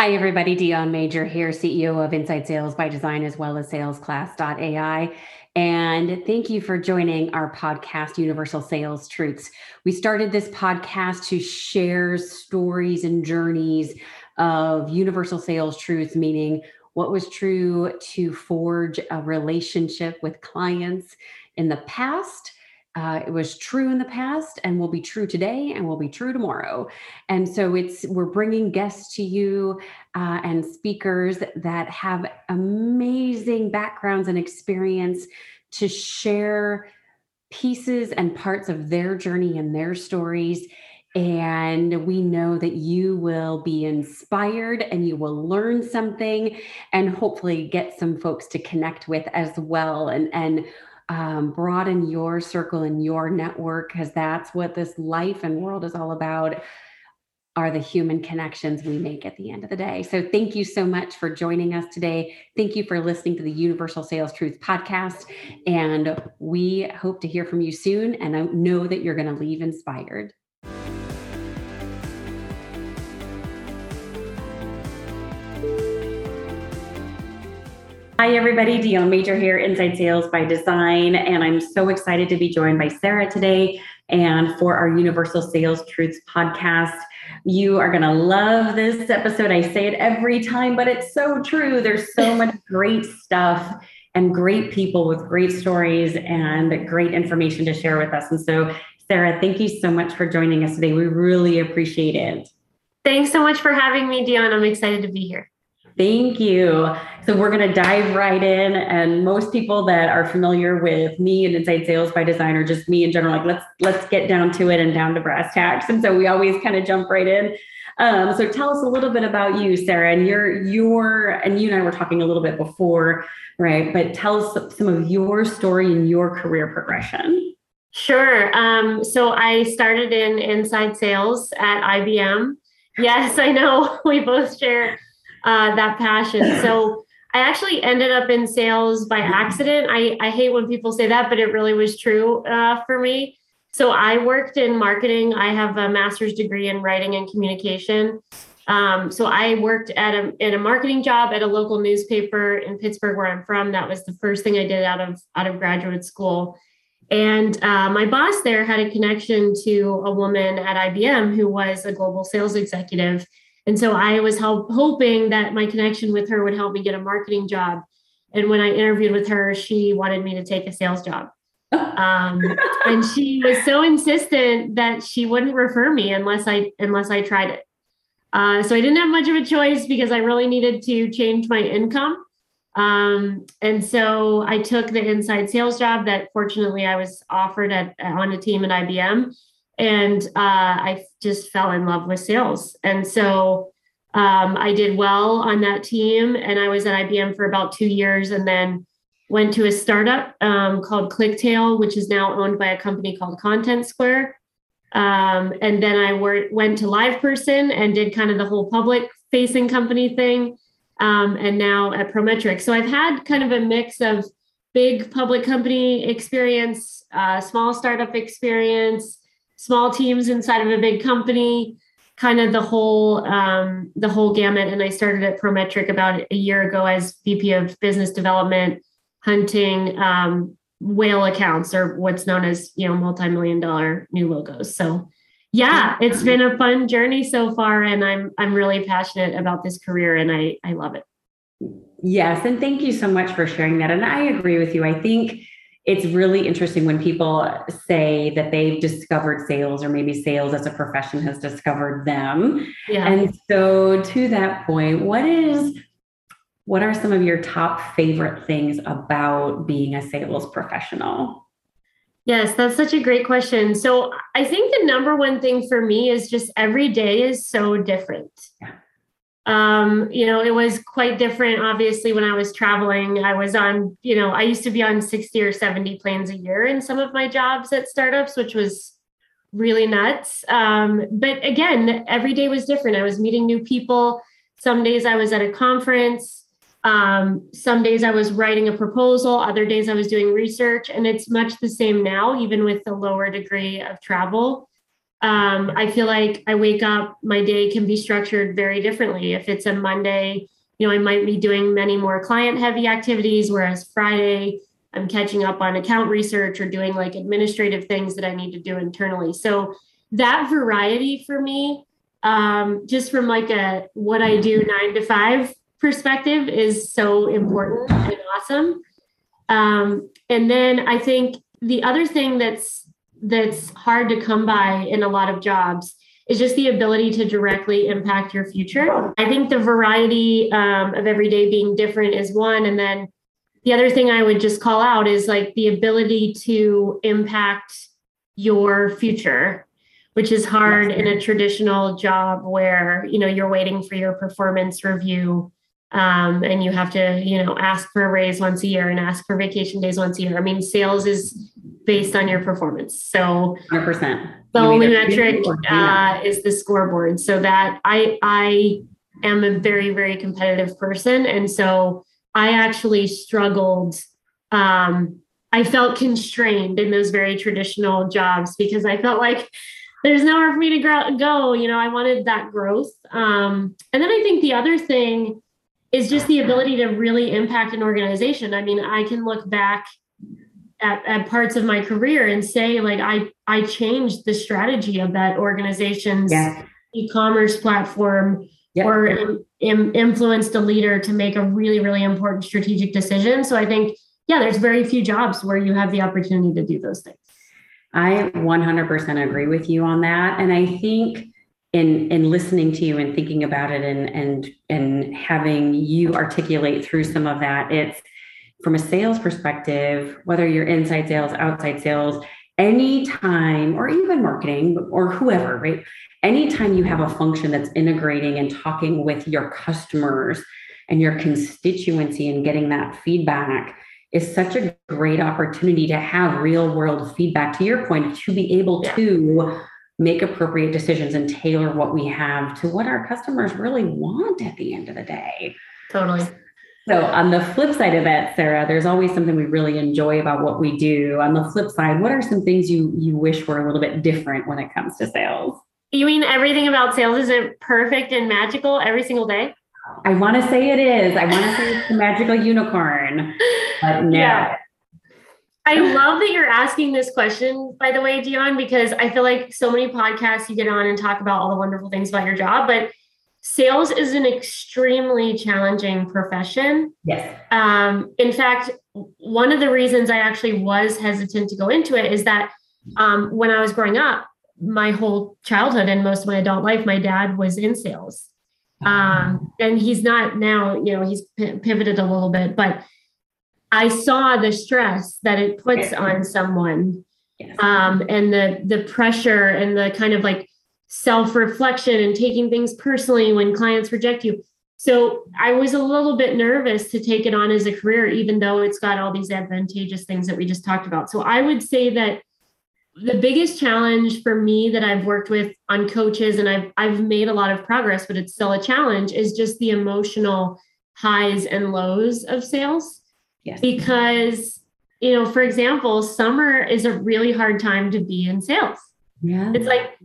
Hi, everybody. Dion Major here, CEO of Inside Sales by Design, as well as salesclass.ai. And thank you for joining our podcast, Universal Sales Truths. We started this podcast to share stories and journeys of universal sales truths, meaning what was true to forge a relationship with clients in the past uh, it was true in the past and will be true today and will be true tomorrow. And so it's we're bringing guests to you uh, and speakers that have amazing backgrounds and experience to share pieces and parts of their journey and their stories. And we know that you will be inspired and you will learn something and hopefully get some folks to connect with as well. And and um, broaden your circle and your network because that's what this life and world is all about are the human connections we make at the end of the day. So thank you so much for joining us today. Thank you for listening to the Universal Sales Truth podcast. And we hope to hear from you soon. And I know that you're going to leave inspired. Hi, everybody. Dion Major here, Inside Sales by Design. And I'm so excited to be joined by Sarah today and for our Universal Sales Truths podcast. You are going to love this episode. I say it every time, but it's so true. There's so much great stuff and great people with great stories and great information to share with us. And so, Sarah, thank you so much for joining us today. We really appreciate it. Thanks so much for having me, Dion. I'm excited to be here. Thank you. So we're going to dive right in. And most people that are familiar with me and Inside Sales by Design or just me in general, like let's let's get down to it and down to brass tacks. And so we always kind of jump right in. Um, so tell us a little bit about you, Sarah, and your your and you and I were talking a little bit before, right? But tell us some of your story and your career progression. Sure. Um, so I started in inside sales at IBM. Yes, I know we both share uh, that passion. So I actually ended up in sales by accident. I, I hate when people say that, but it really was true uh, for me. So I worked in marketing. I have a master's degree in writing and communication. Um, so I worked at a in a marketing job at a local newspaper in Pittsburgh, where I'm from. That was the first thing I did out of out of graduate school. And uh, my boss there had a connection to a woman at IBM who was a global sales executive. And so I was help, hoping that my connection with her would help me get a marketing job. And when I interviewed with her, she wanted me to take a sales job. Um, and she was so insistent that she wouldn't refer me unless I unless I tried it. Uh, so I didn't have much of a choice because I really needed to change my income. Um, and so I took the inside sales job that fortunately I was offered at on a team at IBM and uh, I just fell in love with sales. And so um, I did well on that team, and I was at IBM for about two years, and then went to a startup um, called ClickTale, which is now owned by a company called Content Square. Um, and then I wor- went to LivePerson and did kind of the whole public facing company thing. Um, and now at Prometric. So I've had kind of a mix of big public company experience, uh, small startup experience, small teams inside of a big company, kind of the whole um, the whole gamut. And I started at Prometric about a year ago as VP of Business Development, hunting um, whale accounts or what's known as you know multi-million dollar new logos. So yeah, it's been a fun journey so far, and I'm I'm really passionate about this career, and I I love it. Yes, and thank you so much for sharing that. And I agree with you. I think it's really interesting when people say that they've discovered sales or maybe sales as a profession has discovered them. Yeah. And so to that point, what is what are some of your top favorite things about being a sales professional? Yes, that's such a great question. So I think the number one thing for me is just every day is so different. Yeah um, you know, it was quite different. Obviously, when I was traveling, I was on, you know, I used to be on 60 or 70 planes a year in some of my jobs at startups, which was really nuts. Um, but again, every day was different. I was meeting new people. Some days I was at a conference. Um, some days I was writing a proposal. Other days I was doing research. And it's much the same now, even with the lower degree of travel. Um, I feel like I wake up, my day can be structured very differently. If it's a Monday, you know, I might be doing many more client heavy activities, whereas Friday, I'm catching up on account research or doing like administrative things that I need to do internally. So that variety for me, um, just from like a what I do nine to five perspective, is so important and awesome. Um, and then I think the other thing that's that's hard to come by in a lot of jobs is just the ability to directly impact your future. I think the variety um, of every day being different is one. And then the other thing I would just call out is like the ability to impact your future, which is hard in a traditional job where, you know, you're waiting for your performance review um, and you have to, you know, ask for a raise once a year and ask for vacation days once a year. I mean, sales is based on your performance. So 100%. The only metric uh, is the scoreboard. So that I I am a very very competitive person, and so I actually struggled. Um, I felt constrained in those very traditional jobs because I felt like there's nowhere for me to go. You know, I wanted that growth. Um, and then I think the other thing is just the ability to really impact an organization. I mean, I can look back at, at parts of my career and say like i i changed the strategy of that organization's yeah. e-commerce platform yep. or in, in, influenced a leader to make a really really important strategic decision so i think yeah there's very few jobs where you have the opportunity to do those things i 100% agree with you on that and i think in in listening to you and thinking about it and and and having you articulate through some of that it's from a sales perspective, whether you're inside sales, outside sales, anytime, or even marketing or whoever, right? Anytime you have a function that's integrating and talking with your customers and your constituency and getting that feedback is such a great opportunity to have real world feedback to your point to be able yeah. to make appropriate decisions and tailor what we have to what our customers really want at the end of the day. Totally. So on the flip side of that, Sarah, there's always something we really enjoy about what we do. On the flip side, what are some things you you wish were a little bit different when it comes to sales? You mean everything about sales isn't perfect and magical every single day? I want to say it is. I want to say it's the magical unicorn. But no. Yeah. I love that you're asking this question, by the way, Dion, because I feel like so many podcasts you get on and talk about all the wonderful things about your job, but sales is an extremely challenging profession. Yes. Um, in fact, one of the reasons I actually was hesitant to go into it is that um, when I was growing up, my whole childhood and most of my adult life, my dad was in sales. Um, and he's not now, you know, he's p- pivoted a little bit, but I saw the stress that it puts on someone yes. um, and the the pressure and the kind of like self reflection and taking things personally when clients reject you. So I was a little bit nervous to take it on as a career, even though it's got all these advantageous things that we just talked about. So I would say that the biggest challenge for me that I've worked with on coaches and I've I've made a lot of progress, but it's still a challenge, is just the emotional highs and lows of sales. Yes. Because, you know, for example, summer is a really hard time to be in sales. Yeah. It's like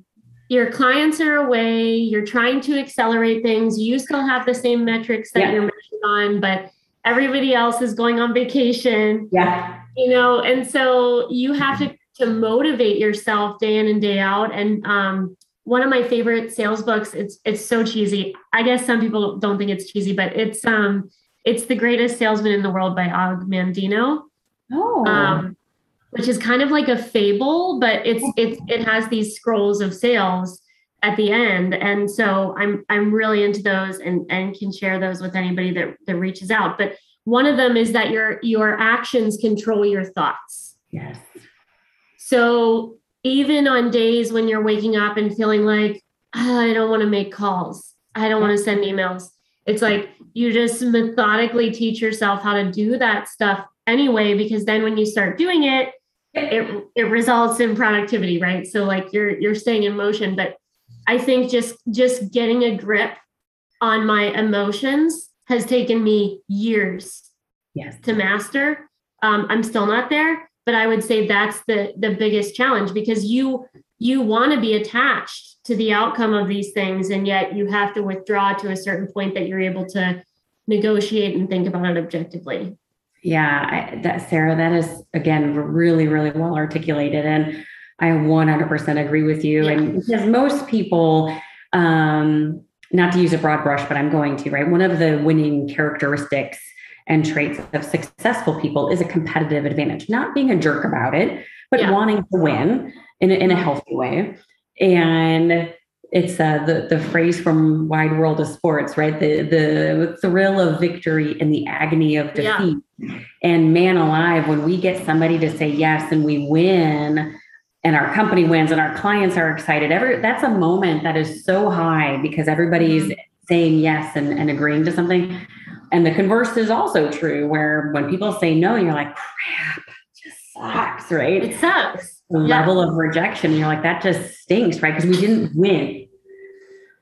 your clients are away, you're trying to accelerate things, you still have the same metrics that yeah. you're measured on, but everybody else is going on vacation. Yeah. You know, and so you have to to motivate yourself day in and day out. And um, one of my favorite sales books, it's it's so cheesy. I guess some people don't think it's cheesy, but it's um it's The Greatest Salesman in the World by Og Mandino. Oh. Um, which is kind of like a fable, but it's it's it has these scrolls of sales at the end. And so I'm I'm really into those and and can share those with anybody that that reaches out. But one of them is that your your actions control your thoughts. Yes. So even on days when you're waking up and feeling like oh, I don't want to make calls, I don't want to send emails. It's like you just methodically teach yourself how to do that stuff anyway because then when you start doing it it it results in productivity right? So like you're you're staying in motion but i think just just getting a grip on my emotions has taken me years yes. to master. Um, i'm still not there but i would say that's the the biggest challenge because you you want to be attached to the outcome of these things and yet you have to withdraw to a certain point that you're able to negotiate and think about it objectively yeah I, that sarah that is again really really well articulated and i 100% agree with you yeah. and because most people um not to use a broad brush but i'm going to right one of the winning characteristics and traits of successful people is a competitive advantage not being a jerk about it but yeah. wanting to win in a, in a healthy way. And it's uh, the the phrase from Wide World of Sports, right? The the thrill of victory and the agony of defeat. Yeah. And man alive, when we get somebody to say yes and we win, and our company wins, and our clients are excited, every that's a moment that is so high because everybody's mm-hmm. saying yes and, and agreeing to something. And the converse is also true, where when people say no, you're like, crap, just sucks, right? It sucks yeah. level of rejection. You're like, that just stinks, right? Because we didn't win.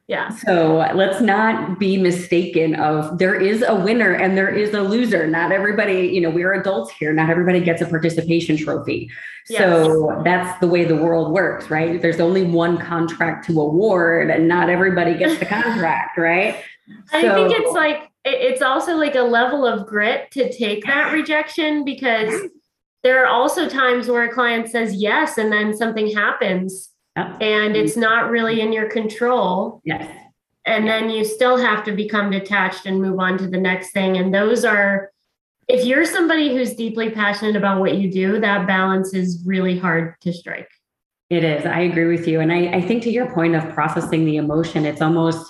Yeah. So let's not be mistaken of there is a winner and there is a loser. Not everybody, you know, we're adults here. Not everybody gets a participation trophy. Yes. So that's the way the world works, right? There's only one contract to award and not everybody gets the contract, right? I so, think it's like it's also like a level of grit to take that rejection because there are also times where a client says yes and then something happens yep. and it's not really in your control. Yes. And then you still have to become detached and move on to the next thing. And those are, if you're somebody who's deeply passionate about what you do, that balance is really hard to strike. It is. I agree with you. And I, I think to your point of processing the emotion, it's almost,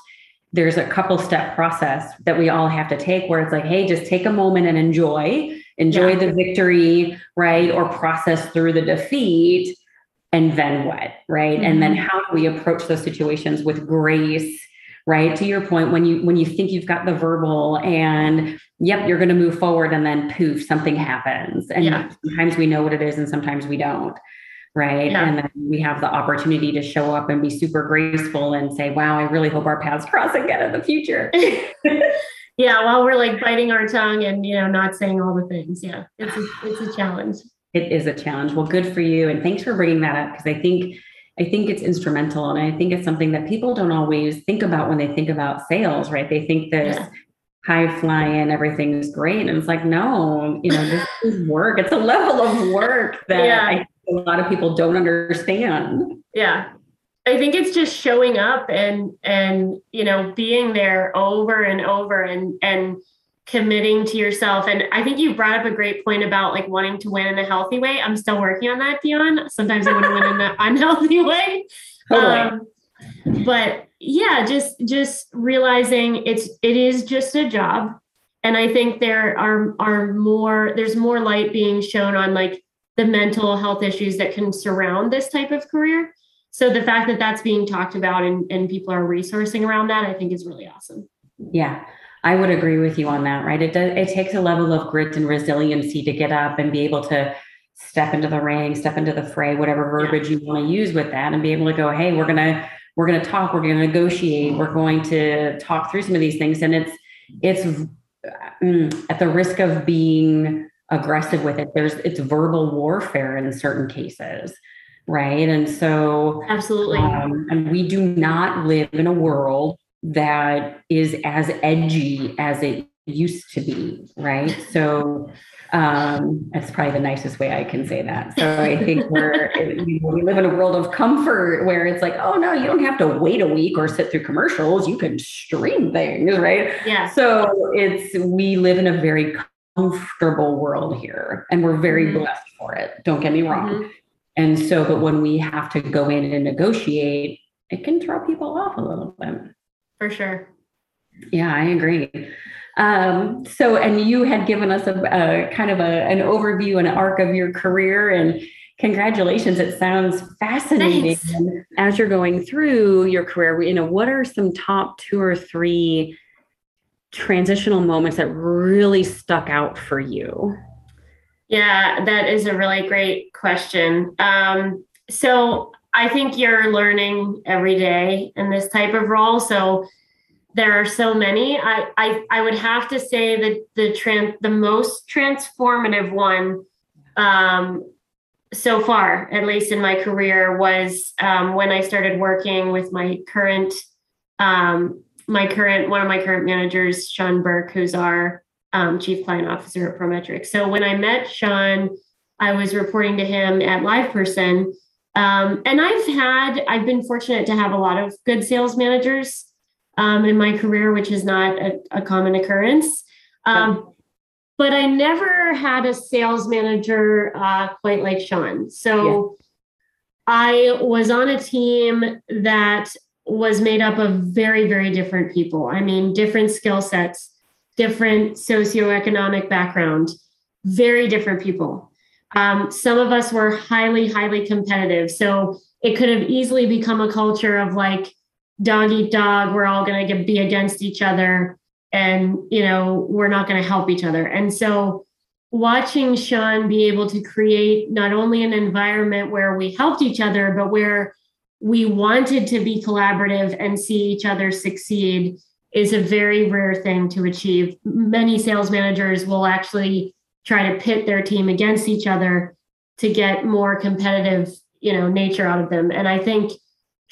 there's a couple step process that we all have to take where it's like, hey, just take a moment and enjoy enjoy yeah. the victory, right? Or process through the defeat. And then what, right? Mm-hmm. And then mm-hmm. how do we approach those situations with grace? right to your point when you when you think you've got the verbal and yep you're going to move forward and then poof something happens and yeah. sometimes we know what it is and sometimes we don't right yeah. and then we have the opportunity to show up and be super graceful and say wow i really hope our paths cross again in the future yeah, while we're like biting our tongue and you know not saying all the things. Yeah, it's a, it's a challenge. It is a challenge. Well, good for you, and thanks for bringing that up because I think I think it's instrumental, and I think it's something that people don't always think about when they think about sales. Right? They think this. Yeah. High flying, everything's great. And it's like, no, you know, this is work. It's a level of work that yeah. A lot of people don't understand. Yeah. I think it's just showing up and and you know being there over and over and and committing to yourself. And I think you brought up a great point about like wanting to win in a healthy way. I'm still working on that, Dion. Sometimes I want to win in an unhealthy way. Totally. Um, but yeah, just just realizing it's it is just a job. And I think there are are more there's more light being shown on like the mental health issues that can surround this type of career so the fact that that's being talked about and, and people are resourcing around that i think is really awesome. Yeah i would agree with you on that right? It does it takes a level of grit and resiliency to get up and be able to step into the ring step into the fray whatever verbiage yeah. you want to use with that and be able to go hey we're gonna we're gonna talk we're gonna negotiate we're going to talk through some of these things. And it's it's mm, at the risk of being aggressive with it there's it's verbal warfare in certain cases right? And so, absolutely. Um, and we do not live in a world that is as edgy as it used to be, right? So, um, that's probably the nicest way I can say that. So I think we're we live in a world of comfort where it's like, oh no, you don't have to wait a week or sit through commercials. You can stream things, right? Yeah. So it's we live in a very comfortable world here, and we're very mm-hmm. blessed for it. Don't get me wrong. Mm-hmm. And so, but when we have to go in and negotiate, it can throw people off a little bit. For sure. Yeah, I agree. Um, so, and you had given us a, a kind of a, an overview and an arc of your career, and congratulations. It sounds fascinating. As you're going through your career, you know, what are some top two or three transitional moments that really stuck out for you? Yeah, that is a really great question. Um, so I think you're learning every day in this type of role. So there are so many. I I, I would have to say that the trans the most transformative one um, so far, at least in my career, was um, when I started working with my current, um, my current one of my current managers, Sean Burke, who's our um, chief client officer at Prometric. So when I met Sean, I was reporting to him at LivePerson, um, and I've had I've been fortunate to have a lot of good sales managers um, in my career, which is not a, a common occurrence. Um, but I never had a sales manager uh, quite like Sean. So yeah. I was on a team that was made up of very, very different people. I mean, different skill sets, different socioeconomic background, very different people. Um, some of us were highly, highly competitive. So it could have easily become a culture of like dog eat dog. We're all going to be against each other and you know we're not going to help each other and so watching sean be able to create not only an environment where we helped each other but where we wanted to be collaborative and see each other succeed is a very rare thing to achieve many sales managers will actually try to pit their team against each other to get more competitive you know nature out of them and i think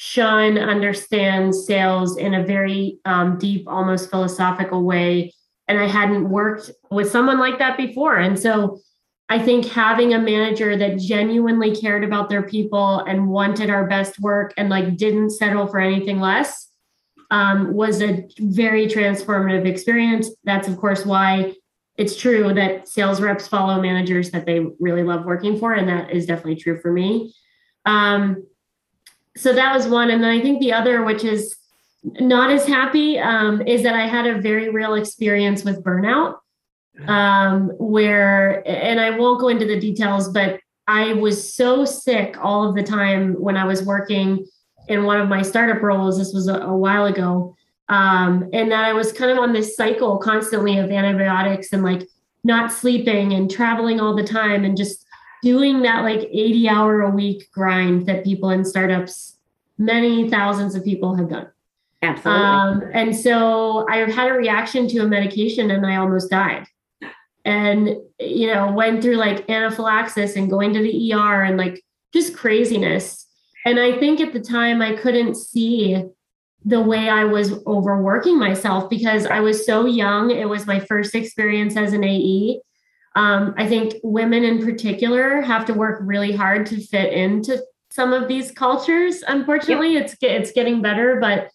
Sean understands sales in a very um, deep, almost philosophical way. And I hadn't worked with someone like that before. And so I think having a manager that genuinely cared about their people and wanted our best work and like didn't settle for anything less um, was a very transformative experience. That's, of course, why it's true that sales reps follow managers that they really love working for. And that is definitely true for me. Um, so that was one. And then I think the other, which is not as happy, um, is that I had a very real experience with burnout. Um, where, and I won't go into the details, but I was so sick all of the time when I was working in one of my startup roles. This was a, a while ago. Um, and that I was kind of on this cycle constantly of antibiotics and like not sleeping and traveling all the time and just doing that like 80 hour a week grind that people in startups, many thousands of people have done. Absolutely. Um, and so I had a reaction to a medication and I almost died. And, you know, went through like anaphylaxis and going to the ER and like just craziness. And I think at the time I couldn't see the way I was overworking myself because I was so young. It was my first experience as an AE. Um, I think women in particular have to work really hard to fit into some of these cultures. Unfortunately, yep. it's it's getting better, but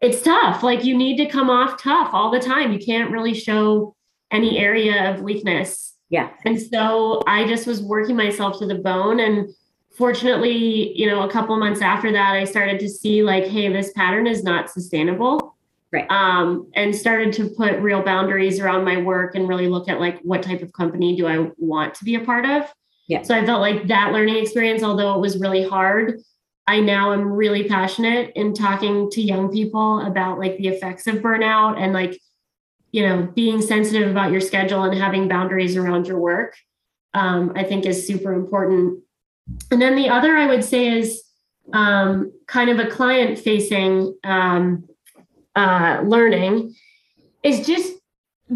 it's tough. Like you need to come off tough all the time. You can't really show any area of weakness. Yeah. And so I just was working myself to the bone and fortunately, you know, a couple months after that I started to see like hey, this pattern is not sustainable. Right. Um, and started to put real boundaries around my work and really look at like what type of company do i want to be a part of. Yeah. So i felt like that learning experience although it was really hard i now am really passionate in talking to young people about like the effects of burnout and like you know being sensitive about your schedule and having boundaries around your work um, i think is super important and then the other i would say is um, kind of a client facing um, uh, learning is just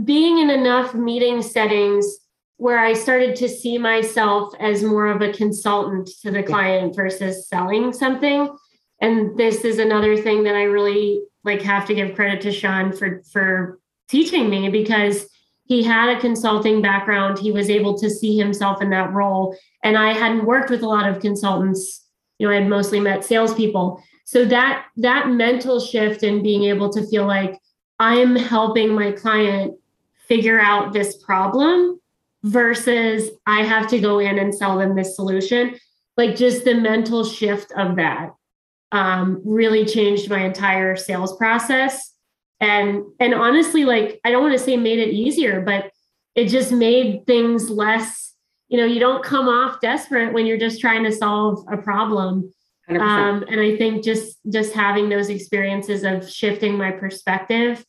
being in enough meeting settings where I started to see myself as more of a consultant to the client versus selling something. And this is another thing that I really like have to give credit to Sean for for teaching me because he had a consulting background. He was able to see himself in that role. And I hadn't worked with a lot of consultants. You know, I had mostly met salespeople so that that mental shift and being able to feel like i am helping my client figure out this problem versus i have to go in and sell them this solution like just the mental shift of that um, really changed my entire sales process and and honestly like i don't want to say made it easier but it just made things less you know you don't come off desperate when you're just trying to solve a problem. Um, and I think just just having those experiences of shifting my perspective,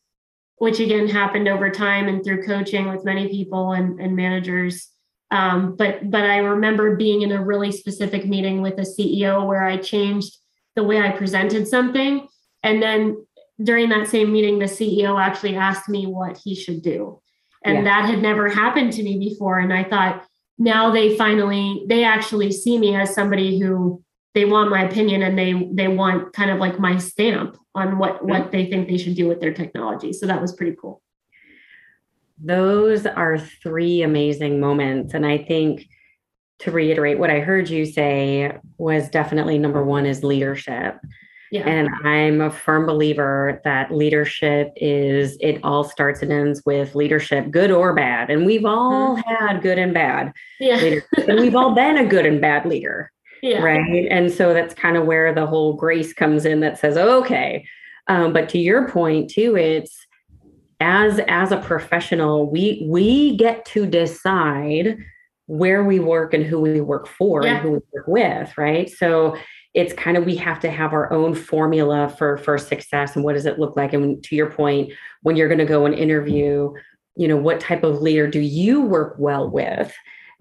which again happened over time and through coaching with many people and, and managers. Um, but but I remember being in a really specific meeting with a CEO where I changed the way I presented something, and then during that same meeting, the CEO actually asked me what he should do, and yeah. that had never happened to me before. And I thought, now they finally they actually see me as somebody who they want my opinion and they they want kind of like my stamp on what what they think they should do with their technology. So that was pretty cool. Those are three amazing moments. And i think to reiterate what i heard you say was definitely number one is leadership yeah. And I'm a firm believer that leadership is, it all starts and ends with leadership, good or bad. And we've all mm-hmm. had good and bad yeah. and we've all been a good and bad leader. Yeah. Right. And so that's kind of where the whole grace comes in that says, okay. Um, but to your point too, it's as as a professional, we we get to decide where we work and who we work for yeah. and who we work with, right? So it's kind of we have to have our own formula for for success and what does it look like and to your point when you're going to go and interview you know what type of leader do you work well with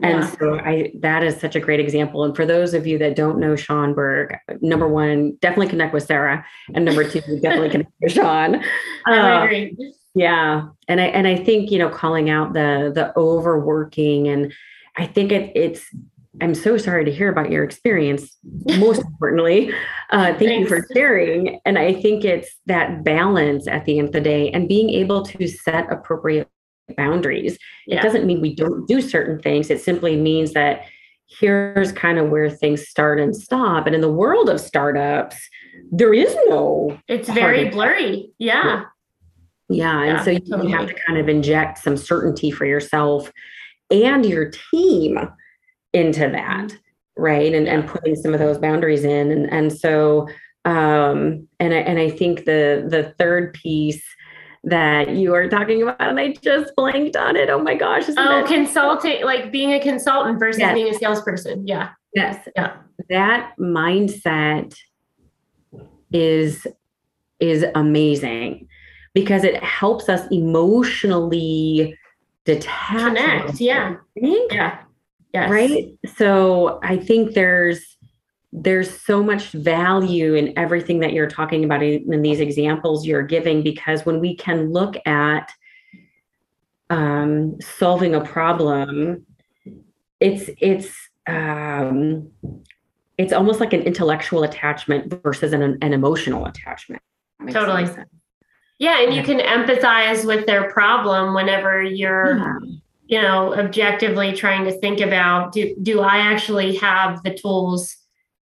and yeah. so I that is such a great example. And for those of you that don't know Sean Berg, number one, definitely connect with Sarah. And number two, definitely connect with Sean. I agree. Uh, yeah. And I and I think, you know, calling out the the overworking and I think it it's I'm so sorry to hear about your experience. Most importantly, uh, thank Thanks. you for sharing. And I think it's that balance at the end of the day and being able to set appropriate boundaries. Yeah. It doesn't mean we don't do certain things. It simply means that here's kind of where things start and stop. And in the world of startups, there is no. It's very blurry. Yeah. Yeah. And yeah, so you, totally. you have to kind of inject some certainty for yourself and your team into that right? And, and putting some of those boundaries in. And and so um and I, and I think the the third piece that you are talking about and I just blanked on it. Oh my gosh oh consulting like being a consultant versus yes. being a salesperson. Yeah. Yes. Yeah. That mindset is is amazing because it helps us emotionally detach connect yeah. yeah Yes. Right. So I think there's there's so much value in everything that you're talking about in, these examples you're giving because when we can look at um, solving a problem, it's it's um, it's almost like an intellectual attachment versus an, an emotional attachment. Totally. Yeah, and you can empathize with their problem whenever you're yeah you know objectively trying to think about do do i actually have the tools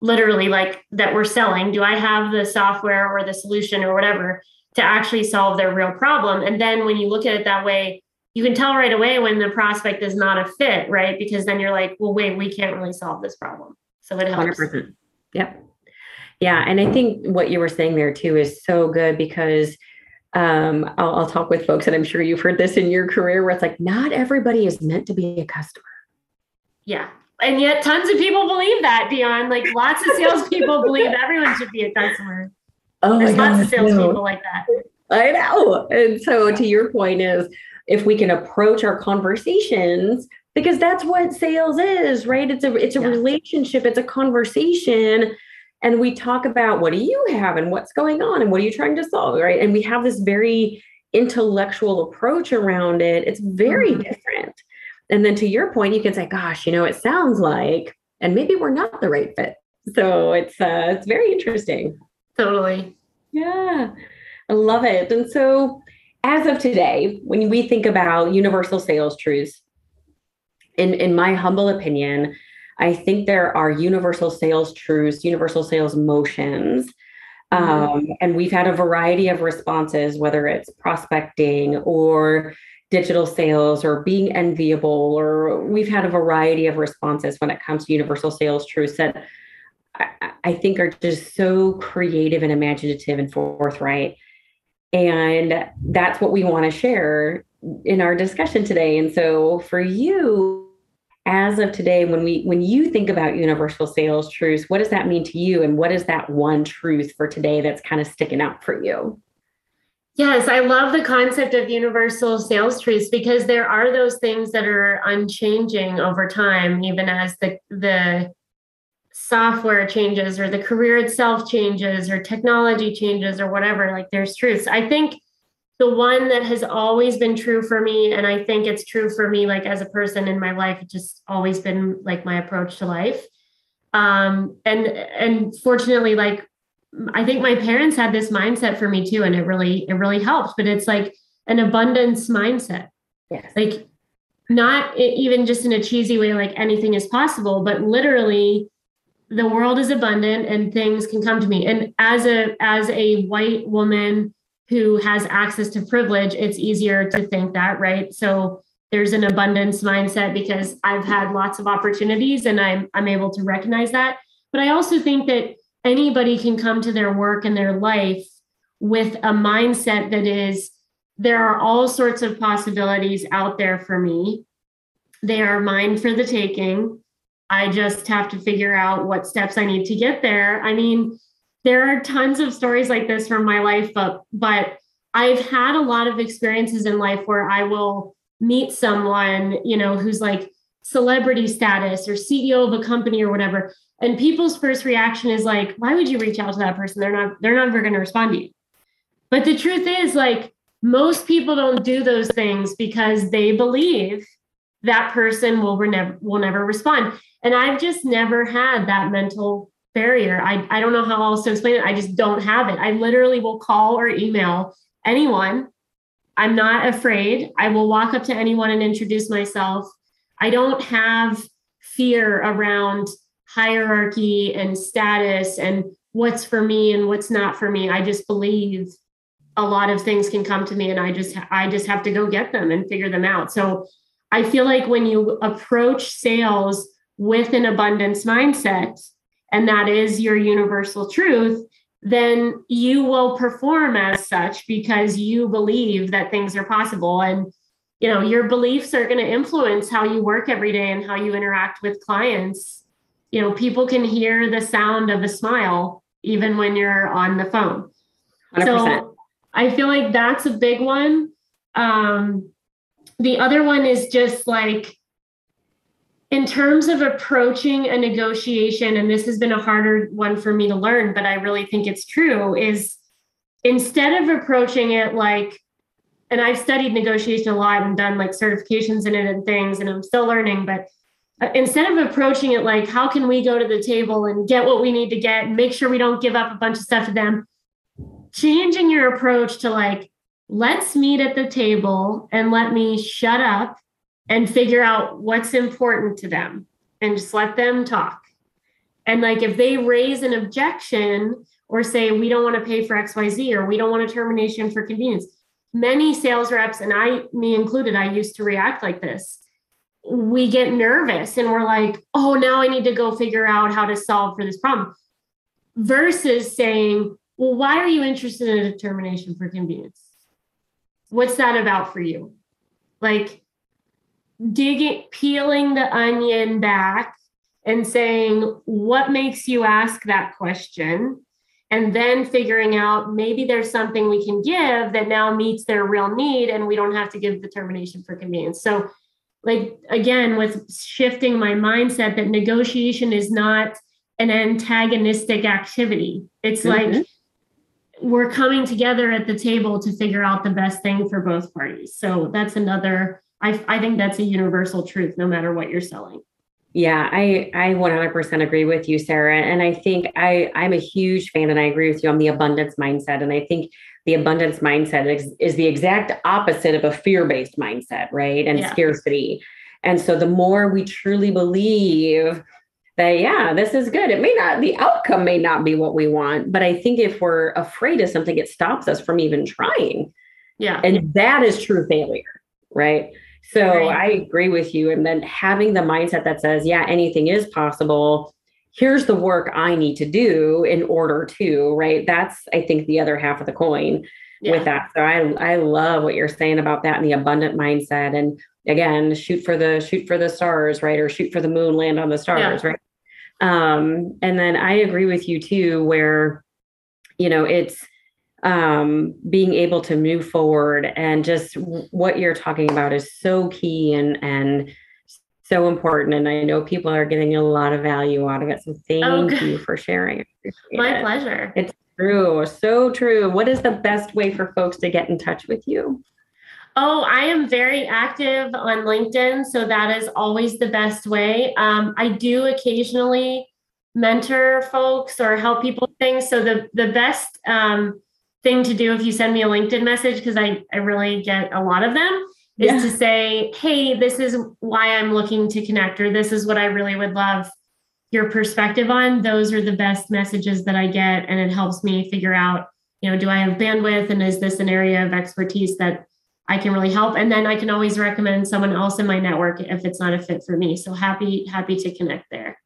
literally like that we're selling? Do i have the software or the solution or whatever to actually solve their real problem? And then when you look at it that way you can tell right away when the prospect is not a fit right? Because then you're like well wait we can't really solve this problem. So it helps. 100%. yep. Yeah and i think what you were saying there too is so good because um, I'll, I'll talk with folks, and I'm sure you've heard this in your career, where it's like not everybody is meant to be a customer. Yeah, and yet tons of people believe that. Beyond like lots of salespeople believe everyone should be a customer. Oh There's lots of salespeople like that. I know. And so to your point is if we can approach our conversations because that's what sales is, right? It's a it's a yeah. relationship, it's a conversation and we talk about what do you have and what's going on and what are you trying to solve right? And we have this very intellectual approach around it. It's very mm-hmm. different. And then to your point you can say gosh you know it sounds like and maybe we're not the right fit. So it's uh it's very interesting. Totally. Yeah. I love it. And so as of today when we think about universal sales truths in in my humble opinion I think there are universal sales truths, universal sales motions. Mm-hmm. Um, and we've had a variety of responses, whether it's prospecting or digital sales or being enviable, or we've had a variety of responses when it comes to universal sales truths that I, I think are just so creative and imaginative and forthright. And that's what we want to share in our discussion today. And so for you, as of today when we when you think about universal sales truths what does that mean to you? And what is that one truth for today that's kind of sticking out for you? Yes i love the concept of universal sales truths because there are those things that are unchanging over time even as the the software changes or the career itself changes or technology changes or whatever like there's truths. I think the one that has always been true for me and i think it's true for me like as a person in my life it's just always been like my approach to life. Um and and fortunately like i think my parents had this mindset for me too and it really it really helps but it's like an abundance mindset. Yes. like not even just in a cheesy way like anything is possible but literally the world is abundant and things can come to me. And as a as a white woman who has access to privilege it's easier to think that right? So there's an abundance mindset because i've had lots of opportunities and i'm i'm able to recognize that. But i also think that anybody can come to their work and their life with a mindset that is there are all sorts of possibilities out there for me. They are mine for the taking. I just have to figure out what steps I need to get there. I mean, there are tons of stories like this from my life, but but I've had a lot of experiences in life where I will meet someone, you know, who's like celebrity status or CEO of a company or whatever. And people's first reaction is like, why would you reach out to that person? They're not, they're not ever going to respond to you. But the truth is, like, most people don't do those things because they believe that person will never will never respond. And I've just never had that mental barrier. I, I don't know how else to explain it. I just don't have it. I literally will call or email anyone. I'm not afraid. I will walk up to anyone and introduce myself. I don't have fear around hierarchy and status and what's for me and what's not for me. I just believe a lot of things can come to me and I just I just have to go get them and figure them out. So I feel like when you approach sales with an abundance mindset, and that is your universal truth, then you will perform as such because you believe that things are possible. And you know, your beliefs are going to influence how you work every day and how you interact with clients. You know, people can hear the sound of a smile even when you're on the phone. 100%. So I feel like that's a big one. Um, the other one is just like in terms of approaching a negotiation, and this has been a harder one for me to learn, but I really think it's true, is instead of approaching it like, and I've studied negotiation a lot and done like certifications in it and things, and I'm still learning, but uh, instead of approaching it like, how can we go to the table and get what we need to get and make sure we don't give up a bunch of stuff to them, changing your approach to like, let's meet at the table and let me shut up and figure out what's important to them and just let them talk. And like if they raise an objection or say, we don't want to pay for XYZ or we don't want a termination for convenience, many sales reps, and I, me included, I used to react like this. We get nervous and we're like, oh, now I need to go figure out how to solve for this problem. Versus saying, well, why are you interested in a termination for convenience? What's that about for you? Like, digging, peeling the onion back and saying, what makes you ask that question? And then figuring out maybe there's something we can give that now meets their real need and we don't have to give the termination for convenience. So, like, again, with shifting my mindset that negotiation is not an antagonistic activity, it's mm-hmm. like, we're coming together at the table to figure out the best thing for both parties. So that's another I, I think that's a universal truth no matter what you're selling. Yeah, I I 100% agree with you, Sarah. And I think I I'm a huge fan, and I agree with you on the abundance mindset. And I think the abundance mindset is, is the exact opposite of a fear-based mindset, right? And yeah. scarcity. And so the more we truly believe that yeah, this is good. It may not the outcome may not be what we want, but I think if we're afraid of something, it stops us from even trying. Yeah. And that is true failure, right? So right. I agree with you. And then having the mindset that says, yeah, anything is possible. Here's the work I need to do in order to, right? That's, I think, the other half of the coin yeah. with that. So I, I love what you're saying about that and the abundant mindset. And again, shoot for the shoot for the stars, right? Or shoot for the moon, land on the stars, yeah. right? Um, and then I agree with you too, where, you know, it's um, being able to move forward and just what you're talking about is so key and and so important and i know people are getting a lot of value out of it so thank oh, you for sharing my it. pleasure it's true. So true. What is the best way for folks to get in touch with you? Oh, I am very active on LinkedIn. So that is always the best way. Um, I do occasionally mentor folks or help people things. So the, the best um, thing to do if you send me a LinkedIn message, because I, I really get a lot of them, is yeah. to say, hey, this is why I'm looking to connect, or this is what I really would love your perspective on. Those are the best messages that I get. And it helps me figure out, you know, do I have bandwidth and is this an area of expertise that I can really help? And then I can always recommend someone else in my network if it's not a fit for me. So happy, happy to connect there.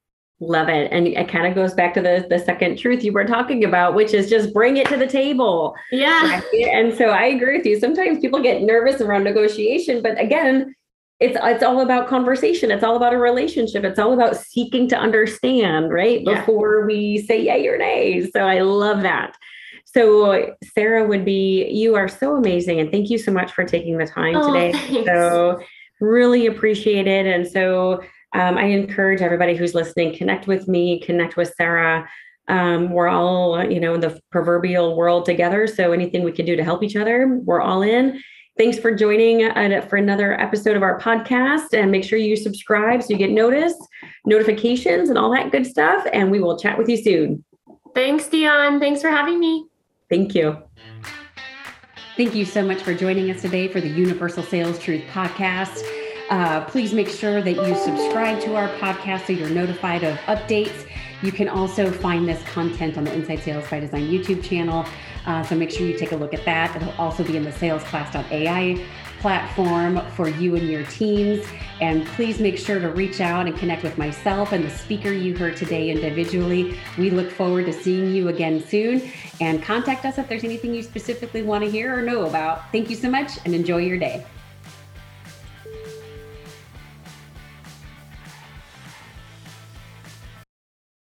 Love it. And it kind of goes back to the, the second truth you were talking about, which is just bring it to the table. Yeah. Right? And so I agree with you. Sometimes people get nervous around negotiation, but again, it's it's all about conversation. It's all about a relationship. It's all about seeking to understand, right? Yeah. Before we say yay or nay. So I love that. So Sarah would be, you are so amazing. And thank you so much for taking the time oh, today. Thanks. So really appreciate it. And so um, I encourage everybody who's listening, connect with me, connect with Sarah. Um, we're all, you know, in the proverbial world together. So anything we can do to help each other, we're all in. Thanks for joining uh, for another episode of our podcast. And make sure you subscribe so you get notice, notifications, and all that good stuff. And we will chat with you soon. Thanks, Dion. Thanks for having me. Thank you. Thank you so much for joining us today for the Universal Sales Truth podcast. Uh, please make sure that you subscribe to our podcast so you're notified of updates. You can also find this content on the Inside Sales by Design YouTube channel. Uh, so make sure you take a look at that. It'll also be in the salesclass.ai platform for you and your teams. And please make sure to reach out and connect with myself and the speaker you heard today individually. We look forward to seeing you again soon. And contact us if there's anything you specifically want to hear or know about. Thank you so much and enjoy your day.